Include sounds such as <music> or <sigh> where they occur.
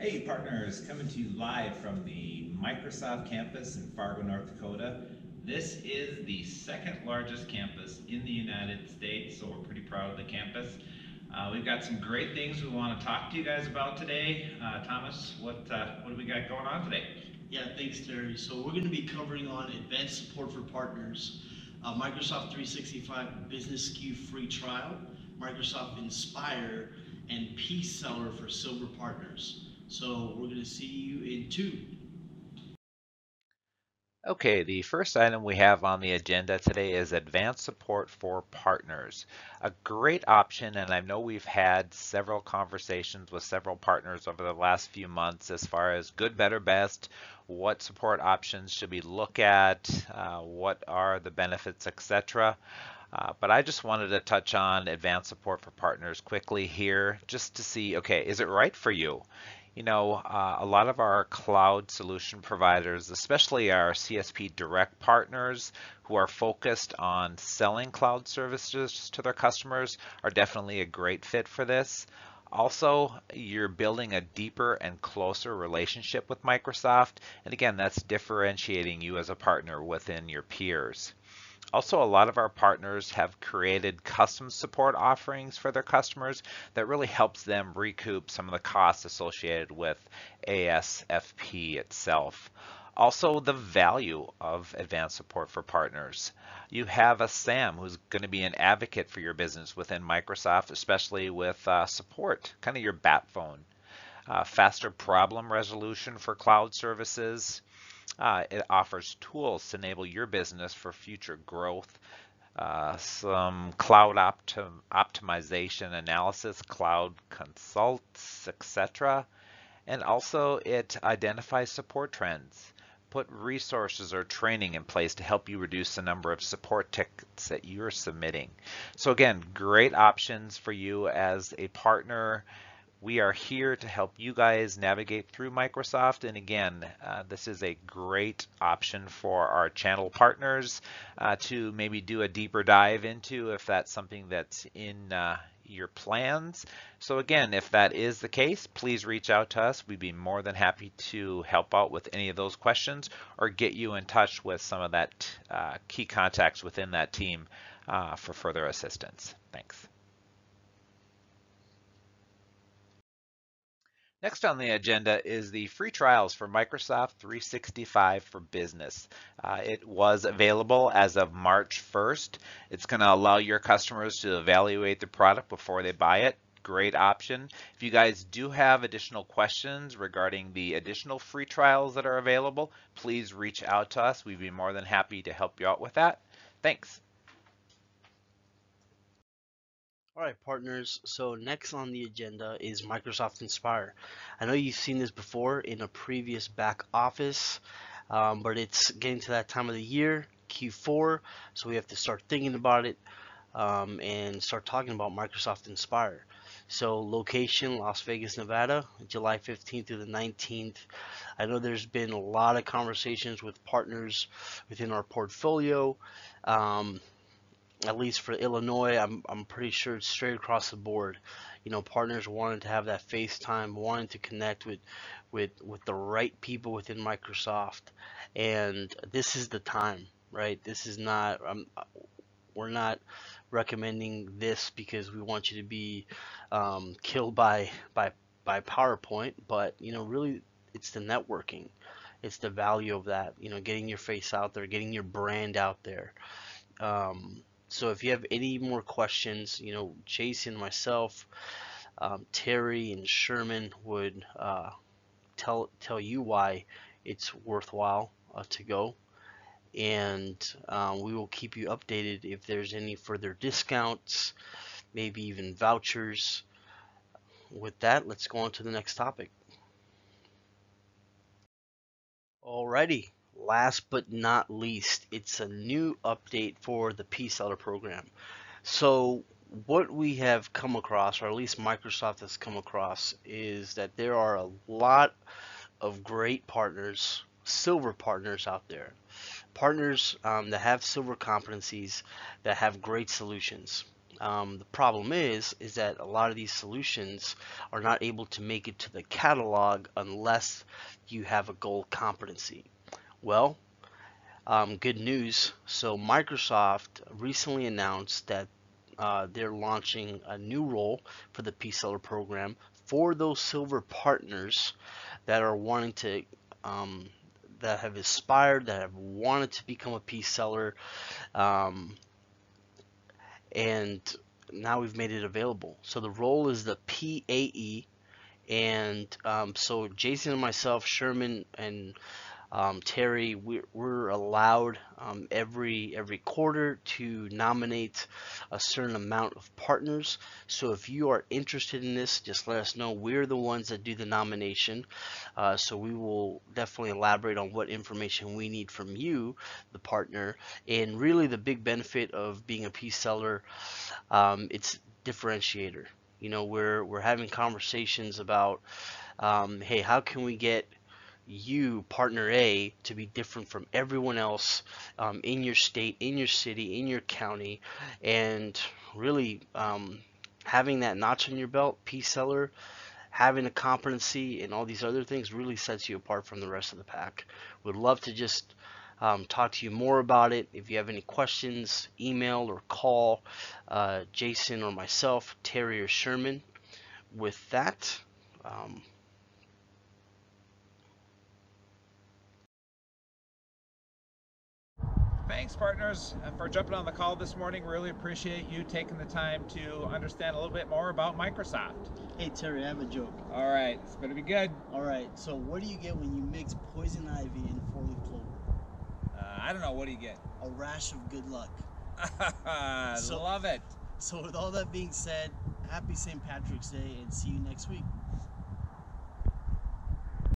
Hey partners, coming to you live from the Microsoft campus in Fargo, North Dakota. This is the second largest campus in the United States, so we're pretty proud of the campus. Uh, we've got some great things we want to talk to you guys about today. Uh, Thomas, what uh, what do we got going on today? Yeah, thanks, Terry. So we're going to be covering on advanced support for partners, Microsoft 365 Business SKU free trial, Microsoft Inspire, and P-Seller for silver partners. So we're going to see you in two. Okay, the first item we have on the agenda today is advanced support for partners. A great option, and I know we've had several conversations with several partners over the last few months as far as good, better, best, what support options should we look at, uh, what are the benefits, etc. Uh, but I just wanted to touch on advanced support for partners quickly here just to see, okay, is it right for you? You know, uh, a lot of our cloud solution providers, especially our CSP direct partners who are focused on selling cloud services to their customers are definitely a great fit for this. Also, you're building a deeper and closer relationship with Microsoft. And again, that's differentiating you as a partner within your peers. Also, a lot of our partners have created custom support offerings for their customers that really helps them recoup some of the costs associated with ASFP itself. Also, the value of advanced support for partners. You have a SAM who's going to be an advocate for your business within Microsoft, especially with uh, support, kind of your bat phone. Uh, faster problem resolution for cloud services, uh, it offers tools to enable your business for future growth, uh, some cloud optim optimization analysis, cloud consults, etc. And also it identifies support trends. Put resources or training in place to help you reduce the number of support tickets that you're submitting. So again, great options for you as a partner we are here to help you guys navigate through Microsoft. And again, uh, this is a great option for our channel partners uh, to maybe do a deeper dive into if that's something that's in uh, your plans. So again, if that is the case, please reach out to us. We'd be more than happy to help out with any of those questions or get you in touch with some of that uh, key contacts within that team uh, for further assistance. Thanks. Next on the agenda is the free trials for Microsoft 365 for Business. Uh, it was available as of March 1st. It's going to allow your customers to evaluate the product before they buy it. Great option. If you guys do have additional questions regarding the additional free trials that are available, please reach out to us. We'd be more than happy to help you out with that. Thanks. All right, partners. So next on the agenda is Microsoft Inspire. I know you've seen this before in a previous back office, um, but it's getting to that time of the year, Q4, so we have to start thinking about it um, and start talking about Microsoft Inspire. So location, Las Vegas, Nevada, July 15th through the 19th. I know there's been a lot of conversations with partners within our portfolio. Um, at least for Illinois, I'm I'm pretty sure it's straight across the board. You know, partners wanted to have that FaceTime, wanted to connect with with with the right people within Microsoft, and this is the time, right? This is not um, we're not recommending this because we want you to be um, killed by by by PowerPoint, but you know, really, it's the networking, it's the value of that. You know, getting your face out there, getting your brand out there. Um, so if you have any more questions, you know, Jason, myself, um, Terry, and Sherman would uh, tell tell you why it's worthwhile uh, to go, and um, we will keep you updated if there's any further discounts, maybe even vouchers. With that, let's go on to the next topic. Alrighty, last but not least, it's a new update for the P-Seller program. So what we have come across, or at least Microsoft has come across, is that there are a lot of great partners, silver partners out there. Partners um, that have silver competencies that have great solutions. Um, the problem is, is that a lot of these solutions are not able to make it to the catalog unless you have a gold competency. Well, um, good news. So Microsoft recently announced that uh, they're launching a new role for the P-Seller program for those silver partners that are wanting to um, that have aspired that have wanted to become a P-Seller. Um, and now we've made it available. So the role is the PAE and um, so Jason and myself Sherman and um, Terry, we're, we're allowed um, every every quarter to nominate a certain amount of partners. So if you are interested in this, just let us know. We're the ones that do the nomination. Uh, so we will definitely elaborate on what information we need from you, the partner. And really, the big benefit of being a P-Seller, um, it's differentiator. You know, we're we're having conversations about, um, hey, how can we get you, partner A, to be different from everyone else um, in your state, in your city, in your county, and really um, having that notch on your belt, P-Seller, having a competency, and all these other things really sets you apart from the rest of the pack. Would love to just um, talk to you more about it. If you have any questions, email or call uh, Jason or myself, Terry or Sherman. With that, Thanks, partners, uh, for jumping on the call this morning. Really appreciate you taking the time to understand a little bit more about Microsoft. Hey Terry, I have a joke. All right, it's going to be good. All right, so what do you get when you mix poison ivy and four-leaf clover? Uh, I don't know. What do you get? A rash of good luck. <laughs> So- Love it. So with all that being said, happy St. Patrick's Day and see you next week.